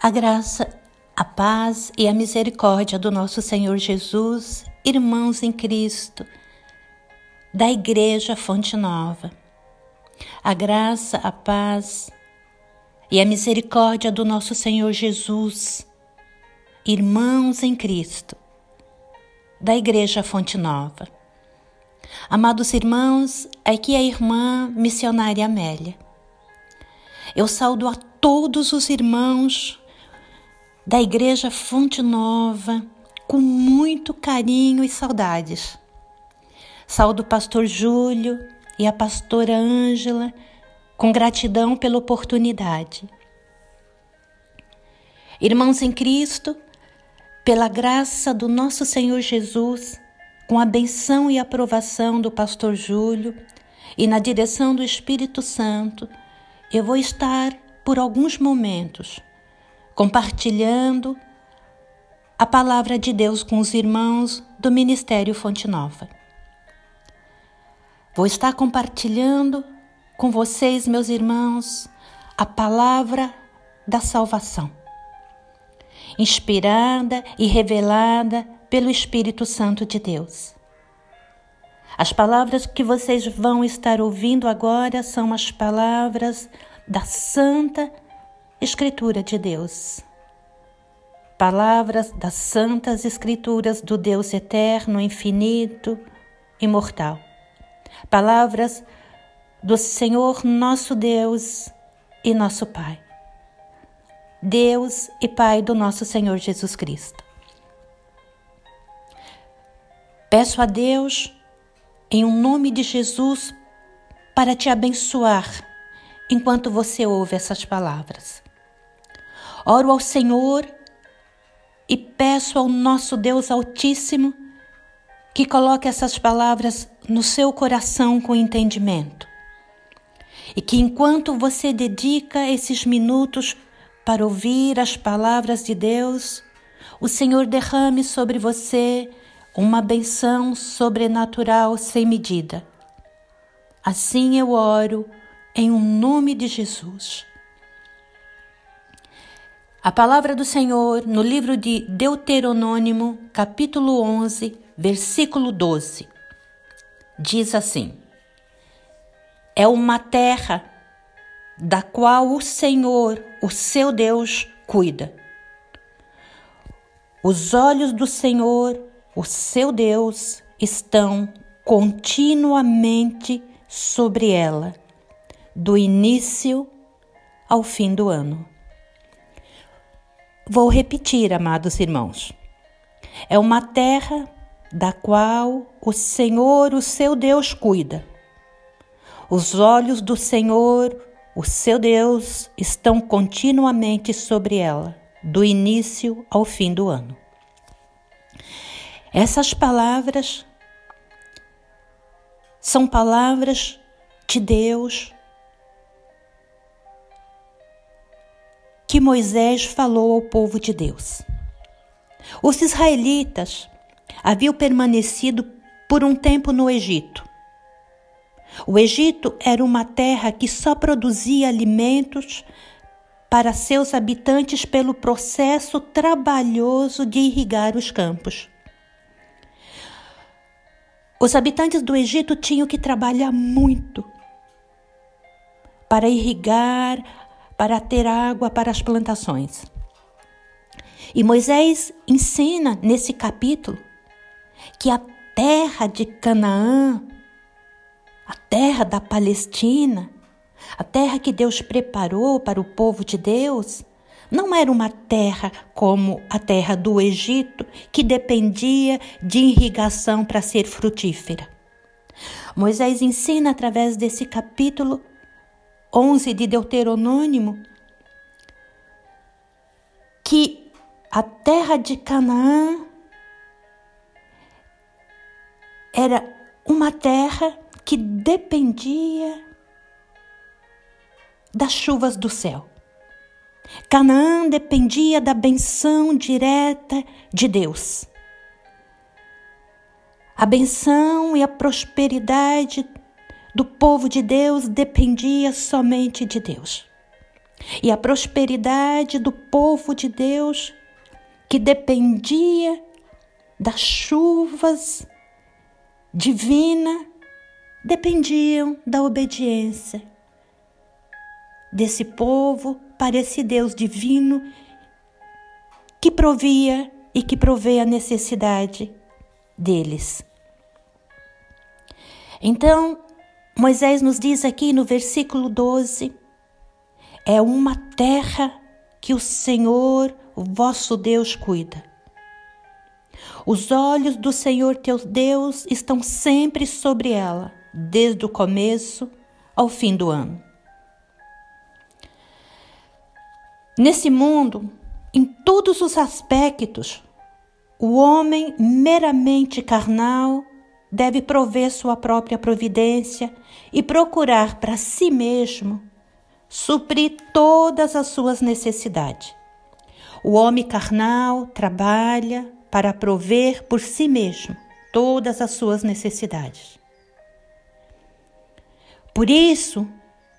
A graça, a paz e a misericórdia do nosso Senhor Jesus, irmãos em Cristo, da Igreja Fonte Nova. A graça, a paz e a misericórdia do nosso Senhor Jesus, irmãos em Cristo, da Igreja Fonte Nova. Amados irmãos, aqui é a irmã missionária Amélia. Eu saúdo a todos os irmãos da Igreja Fonte Nova com muito carinho e saudades. Saúdo o pastor Júlio e a pastora Ângela com gratidão pela oportunidade. Irmãos em Cristo, pela graça do nosso Senhor Jesus, com a benção e aprovação do pastor Júlio e na direção do Espírito Santo, eu vou estar por alguns momentos compartilhando a palavra de Deus com os irmãos do Ministério Fonte Nova. Vou estar compartilhando com vocês, meus irmãos, a palavra da salvação, inspirada e revelada pelo Espírito Santo de Deus. As palavras que vocês vão estar ouvindo agora são as palavras da Santa Escritura de Deus. Palavras das Santas Escrituras do Deus eterno, infinito, imortal. Palavras do Senhor nosso Deus e nosso Pai. Deus e Pai do nosso Senhor Jesus Cristo. Peço a Deus, em um nome de Jesus, para te abençoar enquanto você ouve essas palavras. Oro ao Senhor e peço ao nosso Deus Altíssimo que coloque essas palavras no seu coração com entendimento. E que enquanto você dedica esses minutos para ouvir as palavras de Deus, o Senhor derrame sobre você uma benção sobrenatural sem medida. Assim eu oro em um nome de Jesus. A palavra do Senhor no livro de Deuteronômio, capítulo 11, versículo 12, diz assim: É uma terra da qual o Senhor, o seu Deus, cuida. Os olhos do Senhor, o seu Deus, estão continuamente sobre ela, do início ao fim do ano. Vou repetir, amados irmãos. É uma terra da qual o Senhor, o seu Deus, cuida. Os olhos do Senhor, o seu Deus, estão continuamente sobre ela, do início ao fim do ano. Essas palavras são palavras de Deus que Moisés falou ao povo de Deus. Os israelitas haviam permanecido por um tempo no Egito. O Egito era uma terra que só produzia alimentos para seus habitantes pelo processo trabalhoso de irrigar os campos. Os habitantes do Egito tinham que trabalhar muito para irrigar para ter água para as plantações. E Moisés ensina nesse capítulo que a terra de Canaã, a terra da Palestina, a terra que Deus preparou para o povo de Deus, não era uma terra como a terra do Egito, que dependia de irrigação para ser frutífera. Moisés ensina através desse capítulo 11 de Deuteronômio, que a terra de Canaã era uma terra que dependia das chuvas do céu. Canaã dependia da benção direta de Deus. A benção e a prosperidade do povo de Deus dependia somente de Deus. e a prosperidade do povo de Deus que dependia das chuvas divina dependiam da obediência desse povo para esse Deus divino que provia e que provê a necessidade deles. Então, Moisés nos diz aqui no versículo 12: é uma terra que o Senhor, o vosso Deus, cuida. Os olhos do Senhor teu Deus estão sempre sobre ela, desde o começo ao fim do ano. Nesse mundo, em todos os aspectos, o homem meramente carnal deve prover sua própria providência e procurar para si mesmo suprir todas as suas necessidades. O homem carnal trabalha para prover por si mesmo todas as suas necessidades. Por isso,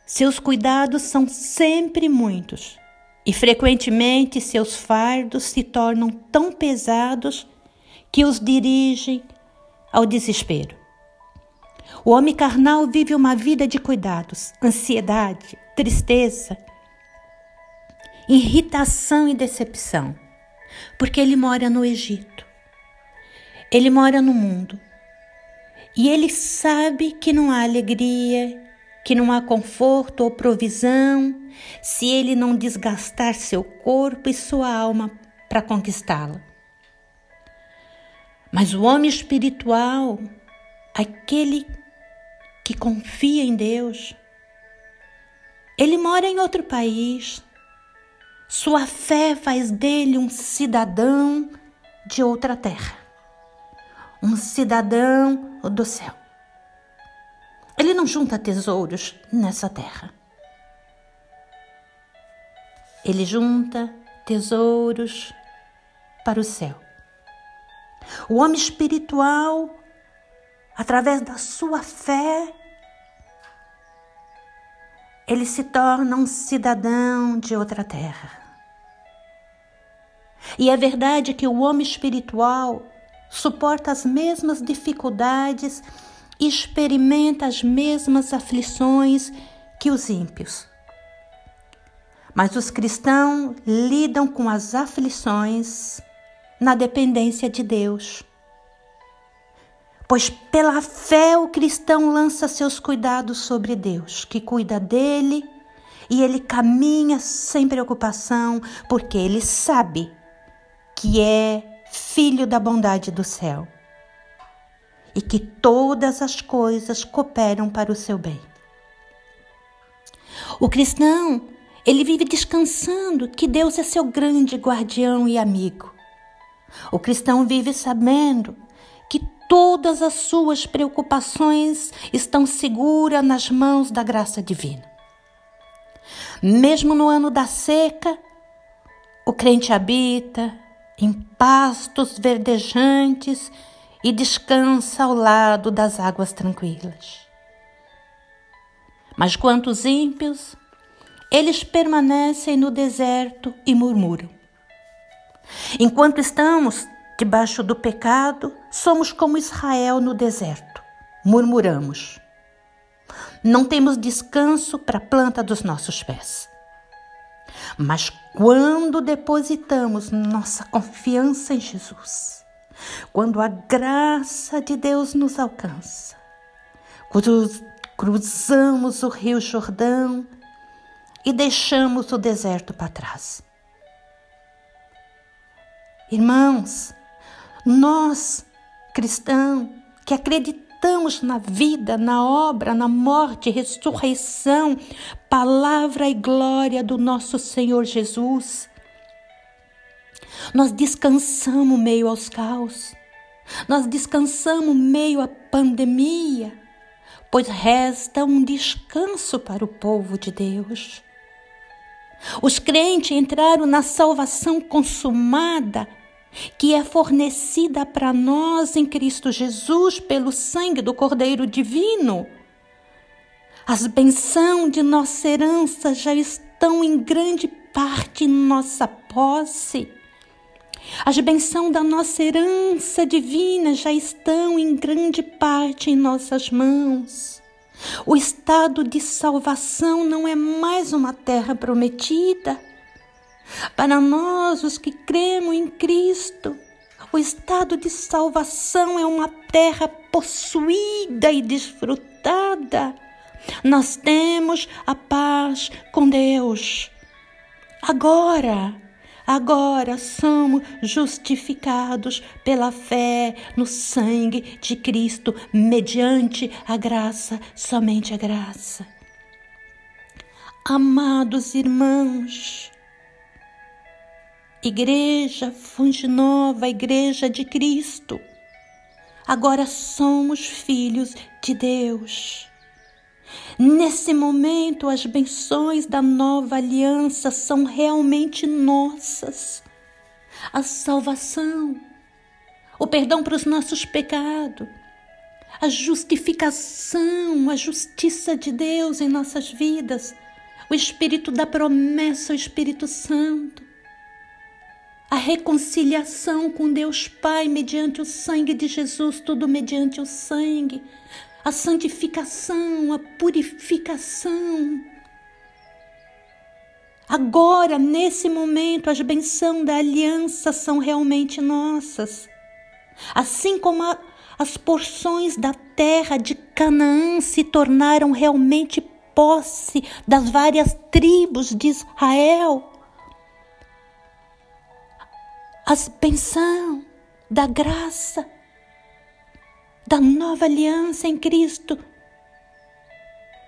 seus cuidados são sempre muitos e frequentemente seus fardos se tornam tão pesados que os dirigem ao desespero. O homem carnal vive uma vida de cuidados, ansiedade, tristeza, irritação e decepção, porque ele mora no Egito. Ele mora no mundo. E ele sabe que não há alegria, que não há conforto ou provisão se ele não desgastar seu corpo e sua alma para conquistá-la. Mas o homem espiritual, aquele que confia em Deus, ele mora em outro país. Sua fé faz dele um cidadão de outra terra, um cidadão do céu. Ele não junta tesouros nessa terra. Ele junta tesouros para o céu. O homem espiritual, através da sua fé, ele se torna um cidadão de outra terra. E é verdade que o homem espiritual suporta as mesmas dificuldades experimenta as mesmas aflições que os ímpios. Mas os cristãos lidam com as aflições na dependência de Deus. Pois pela fé o cristão lança seus cuidados sobre Deus, que cuida dele, e ele caminha sem preocupação, porque ele sabe que é filho da bondade do céu e que todas as coisas cooperam para o seu bem. O cristão, ele vive descansando que Deus é seu grande guardião e amigo. O cristão vive sabendo que todas as suas preocupações estão seguras nas mãos da graça divina. Mesmo no ano da seca, o crente habita em pastos verdejantes e descansa ao lado das águas tranquilas. Mas quantos ímpios, eles permanecem no deserto e murmuram. Enquanto estamos debaixo do pecado, somos como Israel no deserto, murmuramos. Não temos descanso para a planta dos nossos pés. Mas quando depositamos nossa confiança em Jesus, quando a graça de Deus nos alcança, quando cruzamos o Rio Jordão e deixamos o deserto para trás. Irmãos, nós, cristãos, que acreditamos na vida, na obra, na morte, ressurreição, palavra e glória do nosso Senhor Jesus, nós descansamos meio aos caos. Nós descansamos meio à pandemia, pois resta um descanso para o povo de Deus. Os crentes entraram na salvação consumada, que é fornecida para nós em Cristo Jesus pelo sangue do Cordeiro Divino. As bênçãos de nossa herança já estão em grande parte em nossa posse. As bênçãos da nossa herança divina já estão em grande parte em nossas mãos. O estado de salvação não é mais uma terra prometida. Para nós, os que cremos em Cristo, o estado de salvação é uma terra possuída e desfrutada. Nós temos a paz com Deus. Agora, agora somos justificados pela fé no sangue de Cristo, mediante a graça, somente a graça. Amados irmãos, Igreja Fonte Nova, Igreja de Cristo. Agora somos filhos de Deus. Nesse momento, as benções da nova aliança são realmente nossas. A salvação, o perdão para os nossos pecados, a justificação, a justiça de Deus em nossas vidas, o Espírito da promessa, o Espírito Santo a reconciliação com Deus Pai mediante o sangue de Jesus, tudo mediante o sangue, a santificação, a purificação. Agora, nesse momento, as bençãos da aliança são realmente nossas. Assim como a, as porções da terra de Canaã se tornaram realmente posse das várias tribos de Israel as bênçãos da graça, da nova aliança em Cristo,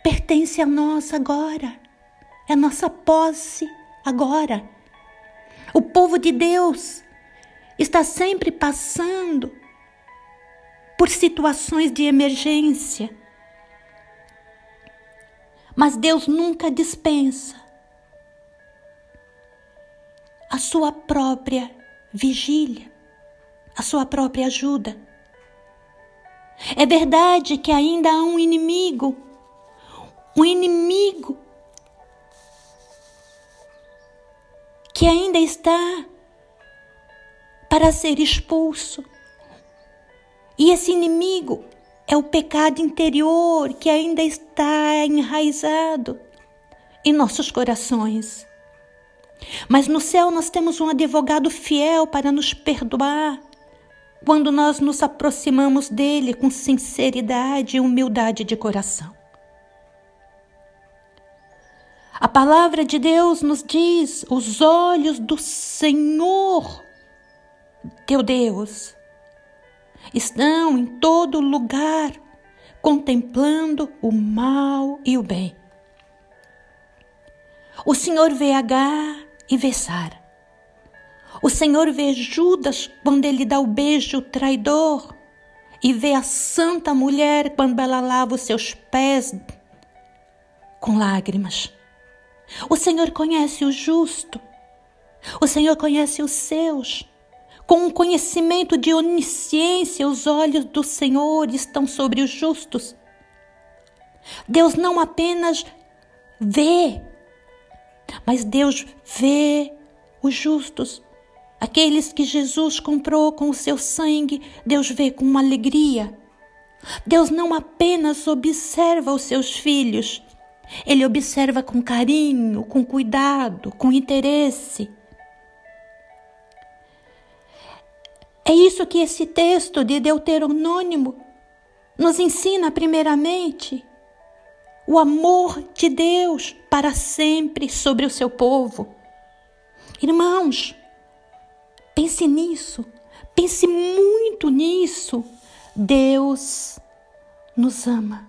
pertence a nós agora, é nossa posse agora. O povo de Deus está sempre passando por situações de emergência, mas Deus nunca dispensa a sua própria vigília, a sua própria ajuda. É verdade que ainda há um inimigo, um inimigo que ainda está para ser expulso. E esse inimigo é o pecado interior que ainda está enraizado em nossos corações. Mas no céu nós temos um advogado fiel para nos perdoar quando nós nos aproximamos dele com sinceridade e humildade de coração. A palavra de Deus nos diz: os olhos do Senhor, teu Deus, estão em todo lugar, contemplando o mal e o bem. O Senhor vê Agar, e Sara. O Senhor vê Judas quando ele dá o beijo traidor e vê a santa mulher quando ela lava os seus pés com lágrimas. O Senhor conhece o justo. O Senhor conhece os seus. Com um conhecimento de onisciência, os olhos do Senhor estão sobre os justos. Deus não apenas vê mas Deus vê os justos, aqueles que Jesus comprou com o seu sangue, Deus vê com uma alegria. Deus não apenas observa os seus filhos, ele observa com carinho, com cuidado, com interesse. É isso que esse texto de Deuteronômio nos ensina, primeiramente o amor de Deus para sempre sobre o seu povo. Irmãos, pense nisso, pense muito nisso. Deus nos ama.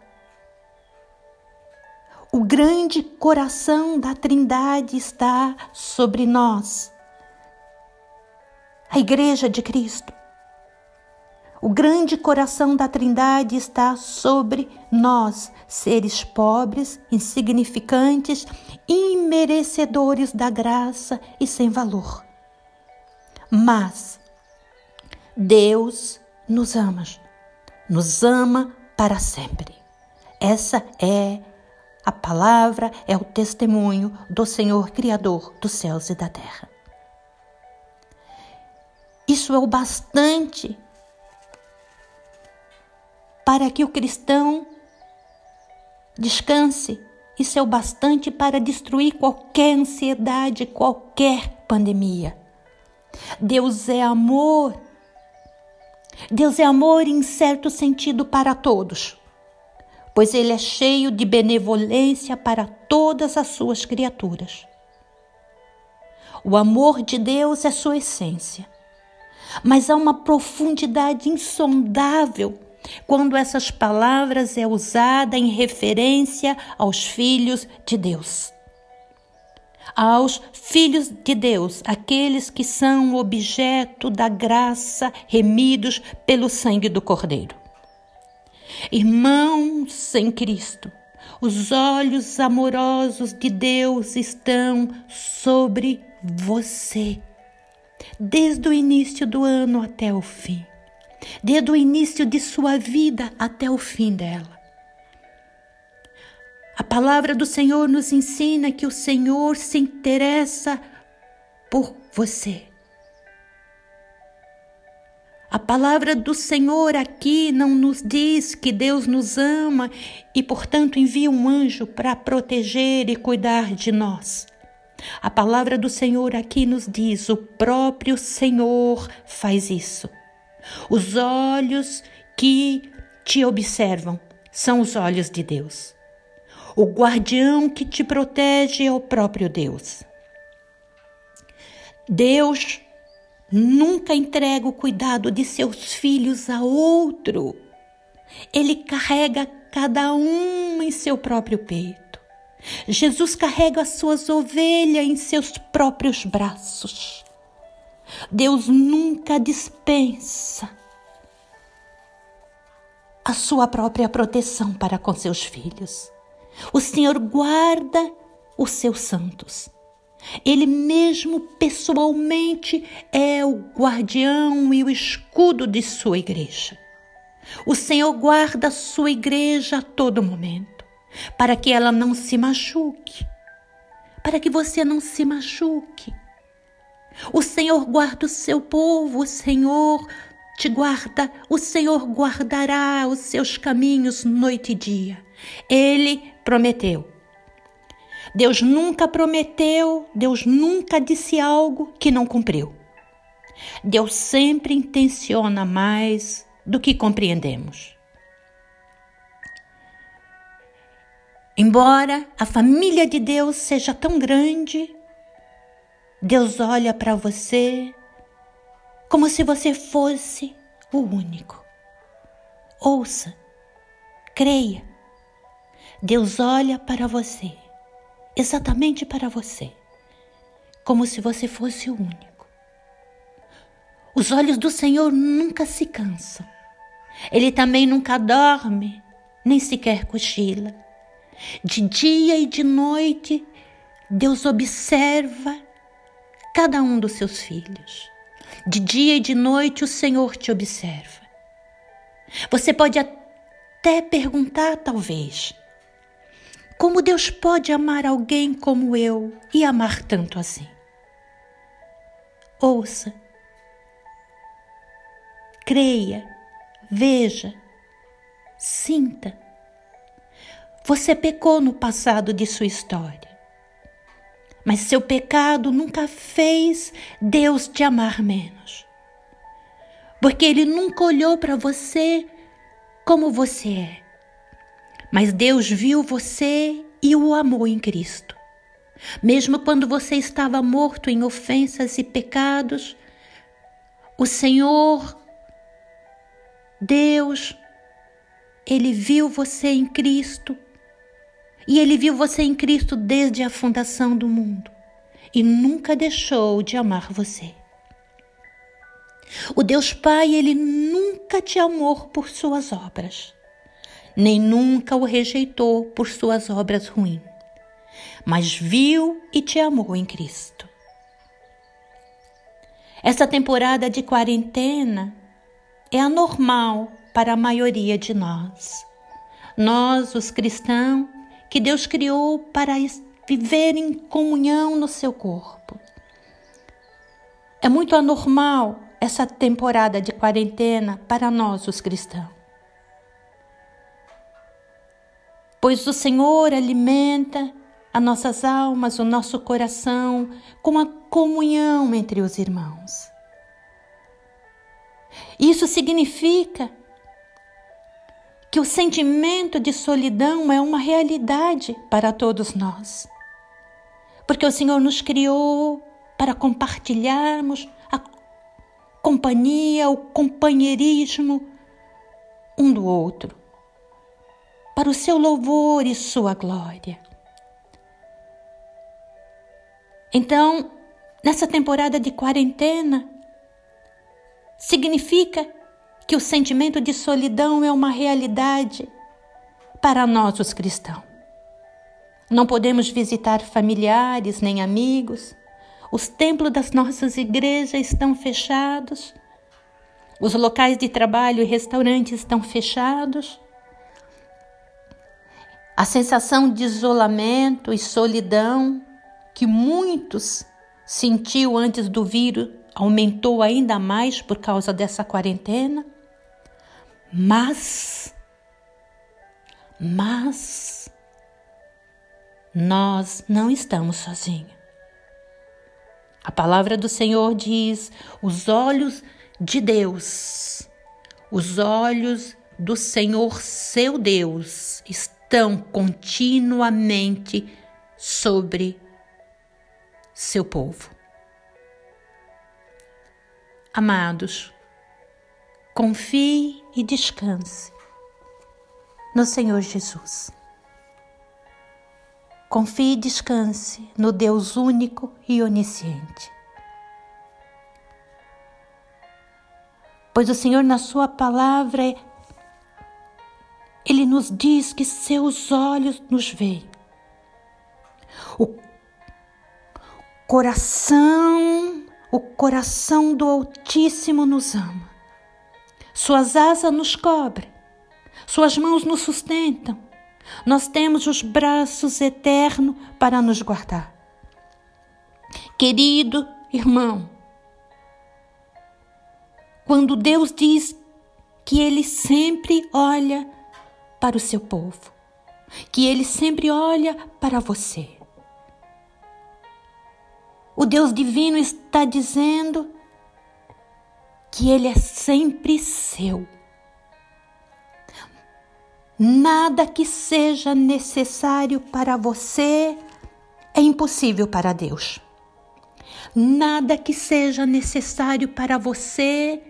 O grande coração da Trindade está sobre nós. A Igreja de Cristo. O grande coração da Trindade está sobre nós, seres pobres, insignificantes, imerecedores da graça e sem valor. Mas Deus nos ama, nos ama para sempre. Essa é a palavra é o testemunho do Senhor Criador dos céus e da terra. Isso é o bastante para que o cristão descanse. Isso é o bastante para destruir qualquer ansiedade, qualquer pandemia. Deus é amor. Deus é amor em certo sentido para todos, pois Ele é cheio de benevolência para todas as suas criaturas. O amor de Deus é sua essência, mas há uma profundidade insondável quando essas palavras é usada em referência aos filhos de Deus. Aos filhos de Deus, aqueles que são objeto da graça, remidos pelo sangue do Cordeiro. Irmãos em Cristo, os olhos amorosos de Deus estão sobre você, desde o início do ano até o fim desde o início de sua vida até o fim dela. A palavra do Senhor nos ensina que o Senhor se interessa por você. A palavra do Senhor aqui não nos diz que Deus nos ama e, portanto, envia um anjo para proteger e cuidar de nós. A palavra do Senhor aqui nos diz: o próprio Senhor faz isso. Os olhos que te observam são os olhos de Deus. O guardião que te protege é o próprio Deus. Deus nunca entrega o cuidado de seus filhos a outro. Ele carrega cada um em seu próprio peito. Jesus carrega as suas ovelhas em seus próprios braços. Deus nunca dispensa a sua própria proteção para com seus filhos. O Senhor guarda os seus santos. Ele mesmo pessoalmente é o guardião e o escudo de sua igreja. O Senhor guarda a sua igreja a todo momento, para que ela não se machuque, para que você não se machuque. O Senhor guarda o seu povo, o Senhor te guarda, o Senhor guardará os seus caminhos noite e dia. Ele prometeu. Deus nunca prometeu, Deus nunca disse algo que não cumpriu. Deus sempre intenciona mais do que compreendemos. Embora a família de Deus seja tão grande, Deus olha para você como se você fosse o único. Ouça, creia. Deus olha para você, exatamente para você, como se você fosse o único. Os olhos do Senhor nunca se cansam. Ele também nunca dorme, nem sequer cochila. De dia e de noite, Deus observa cada um dos seus filhos. De dia e de noite o Senhor te observa. Você pode até perguntar, talvez, como Deus pode amar alguém como eu e amar tanto assim? Ouça, creia, veja, sinta. Você pecou no passado de sua história. Mas seu pecado nunca fez Deus te amar menos. Porque Ele nunca olhou para você como você é. Mas Deus viu você e o amou em Cristo. Mesmo quando você estava morto em ofensas e pecados, o Senhor, Deus, Ele viu você em Cristo e ele viu você em Cristo desde a fundação do mundo e nunca deixou de amar você. O Deus Pai, ele nunca te amou por suas obras, nem nunca o rejeitou por suas obras ruins, mas viu e te amou em Cristo. Essa temporada de quarentena é anormal para a maioria de nós. Nós, os cristãos, que Deus criou para viver em comunhão no seu corpo. É muito anormal essa temporada de quarentena para nós, os cristãos. Pois o Senhor alimenta as nossas almas, o nosso coração com a comunhão entre os irmãos. Isso significa que o sentimento de solidão é uma realidade para todos nós. Porque o Senhor nos criou para compartilharmos a companhia, o companheirismo um do outro, para o seu louvor e sua glória. Então, nessa temporada de quarentena, significa que o sentimento de solidão é uma realidade para nós, os cristãos. Não podemos visitar familiares nem amigos, os templos das nossas igrejas estão fechados, os locais de trabalho e restaurantes estão fechados. A sensação de isolamento e solidão que muitos sentiu antes do vírus aumentou ainda mais por causa dessa quarentena. Mas, mas, nós não estamos sozinhos. A palavra do Senhor diz: os olhos de Deus, os olhos do Senhor seu Deus estão continuamente sobre seu povo. Amados, confie e descanse no Senhor Jesus. Confie e descanse no Deus único e onisciente. Pois o Senhor, na Sua palavra, Ele nos diz que seus olhos nos veem. O coração, o coração do Altíssimo nos ama. Suas asas nos cobrem, suas mãos nos sustentam. Nós temos os braços eternos para nos guardar. Querido irmão, quando Deus diz que Ele sempre olha para o seu povo, que Ele sempre olha para você, o Deus divino está dizendo que Ele é sempre seu. Nada que seja necessário para você é impossível para Deus. Nada que seja necessário para você,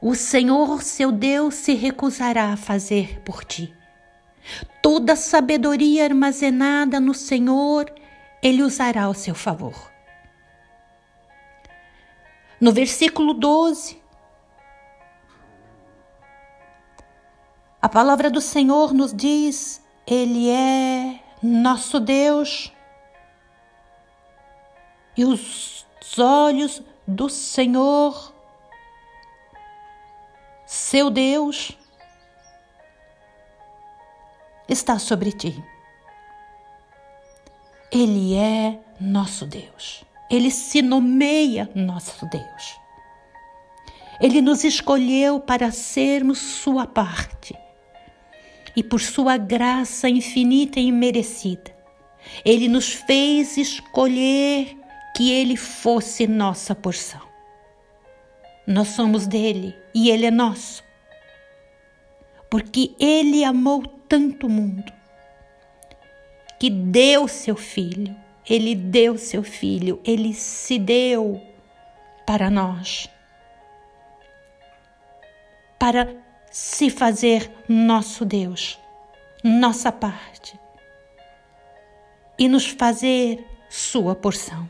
o Senhor, seu Deus, se recusará a fazer por ti. Toda sabedoria armazenada no Senhor, Ele usará ao seu favor. No versículo 12, a palavra do Senhor nos diz: Ele é nosso Deus e os olhos do Senhor, seu Deus, está sobre ti. Ele é nosso Deus. Ele se nomeia nosso Deus. Ele nos escolheu para sermos sua parte. E por sua graça infinita e imerecida, ele nos fez escolher que ele fosse nossa porção. Nós somos dele e ele é nosso. Porque ele amou tanto o mundo que deu seu filho ele deu seu filho, ele se deu para nós, para se fazer nosso Deus, nossa parte. E nos fazer sua porção.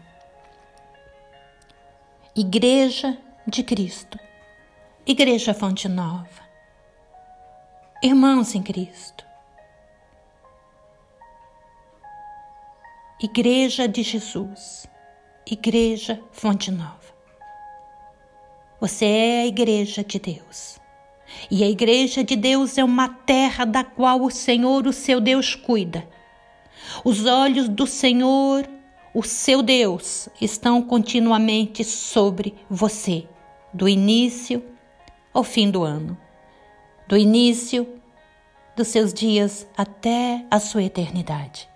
Igreja de Cristo, Igreja Fonte Nova, irmãos em Cristo, Igreja de Jesus, Igreja Fonte Nova. Você é a Igreja de Deus. E a Igreja de Deus é uma terra da qual o Senhor, o seu Deus, cuida Os olhos do Senhor, o seu Deus, estão continuamente sobre você, do início ao fim do ano, do início dos seus dias até a sua eternidade.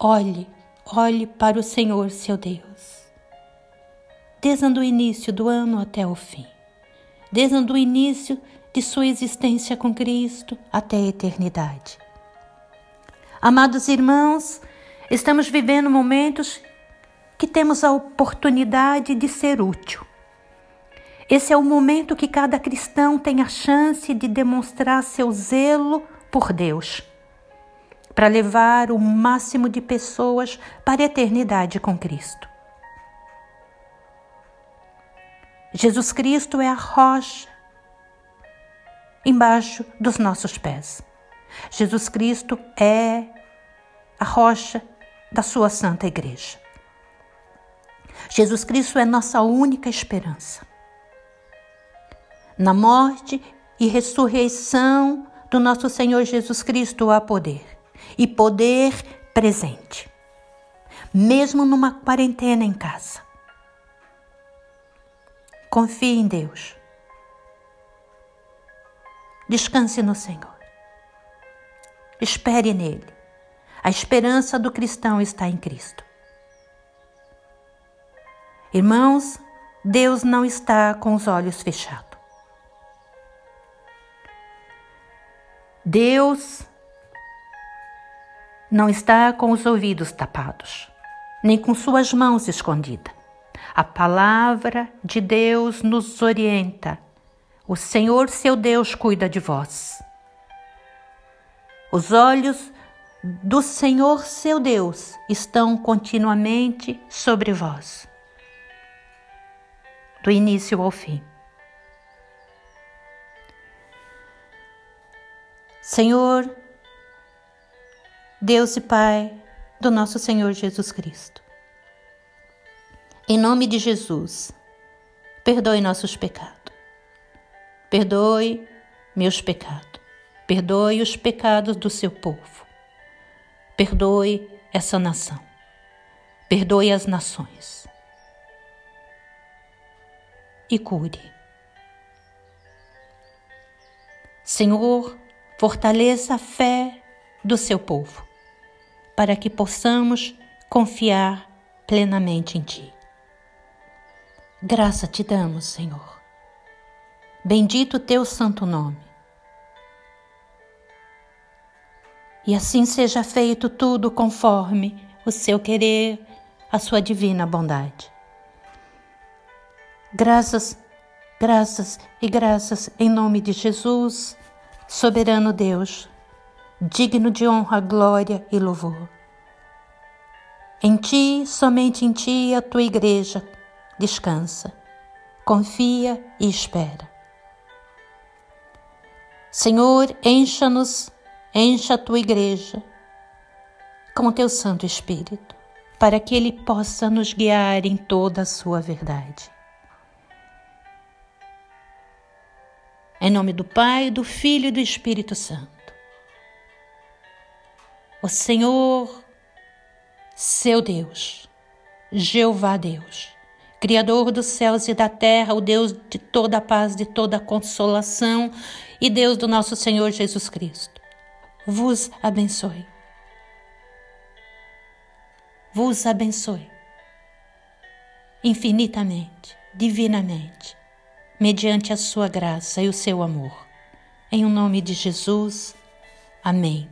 Olhe, olhe para o Senhor, seu Deus. Desde o início do ano até o fim, desde o início de sua existência com Cristo até a eternidade. Amados irmãos, estamos vivendo momentos que temos a oportunidade de ser útil. Esse é o momento que cada cristão tem a chance de demonstrar seu zelo por Deus, para levar o máximo de pessoas para a eternidade com Cristo. Jesus Cristo é a rocha embaixo dos nossos pés. Jesus Cristo é a rocha da sua santa igreja. Jesus Cristo é nossa única esperança. Na morte e ressurreição do nosso Senhor Jesus Cristo há poder, e poder presente, mesmo numa quarentena em casa. Confie em Deus. Descanse no Senhor. Espere nele. A esperança do cristão está em Cristo. Irmãos, Deus não está com os olhos fechados. Deus não está com os ouvidos tapados, nem com suas mãos escondidas. A palavra de Deus nos orienta. O Senhor, seu Deus, cuida de vós. Os olhos do Senhor, seu Deus, estão continuamente sobre vós, do início ao fim. Senhor, Deus e Pai do nosso Senhor Jesus Cristo. Em nome de Jesus, perdoe nossos pecados. Perdoe meus pecados. Perdoe os pecados do seu povo. Perdoe essa nação. Perdoe as nações. E cure. Senhor, Fortaleça a fé do seu povo, para que possamos confiar plenamente em Ti. Graça te damos, Senhor. Bendito teu santo nome. E assim seja feito tudo conforme o seu querer, a sua divina bondade. Graças, graças e graças em nome de Jesus soberano Deus, digno de honra, glória e louvor. Em ti, somente em ti, a tua igreja descansa, confia e espera. Senhor, encha-nos, encha a tua igreja com o teu Santo Espírito, para que ele possa nos guiar em toda a sua verdade. Em nome do Pai, do Filho e do Espírito Santo. O Senhor, seu Deus, Jeová Deus, Criador dos céus e da terra, o Deus de toda a paz, de toda a consolação e Deus do nosso Senhor Jesus Cristo, vos abençoe. Vos abençoe infinitamente, divinamente mediante a sua graça e o seu amor. Em o nome de Jesus. Amém.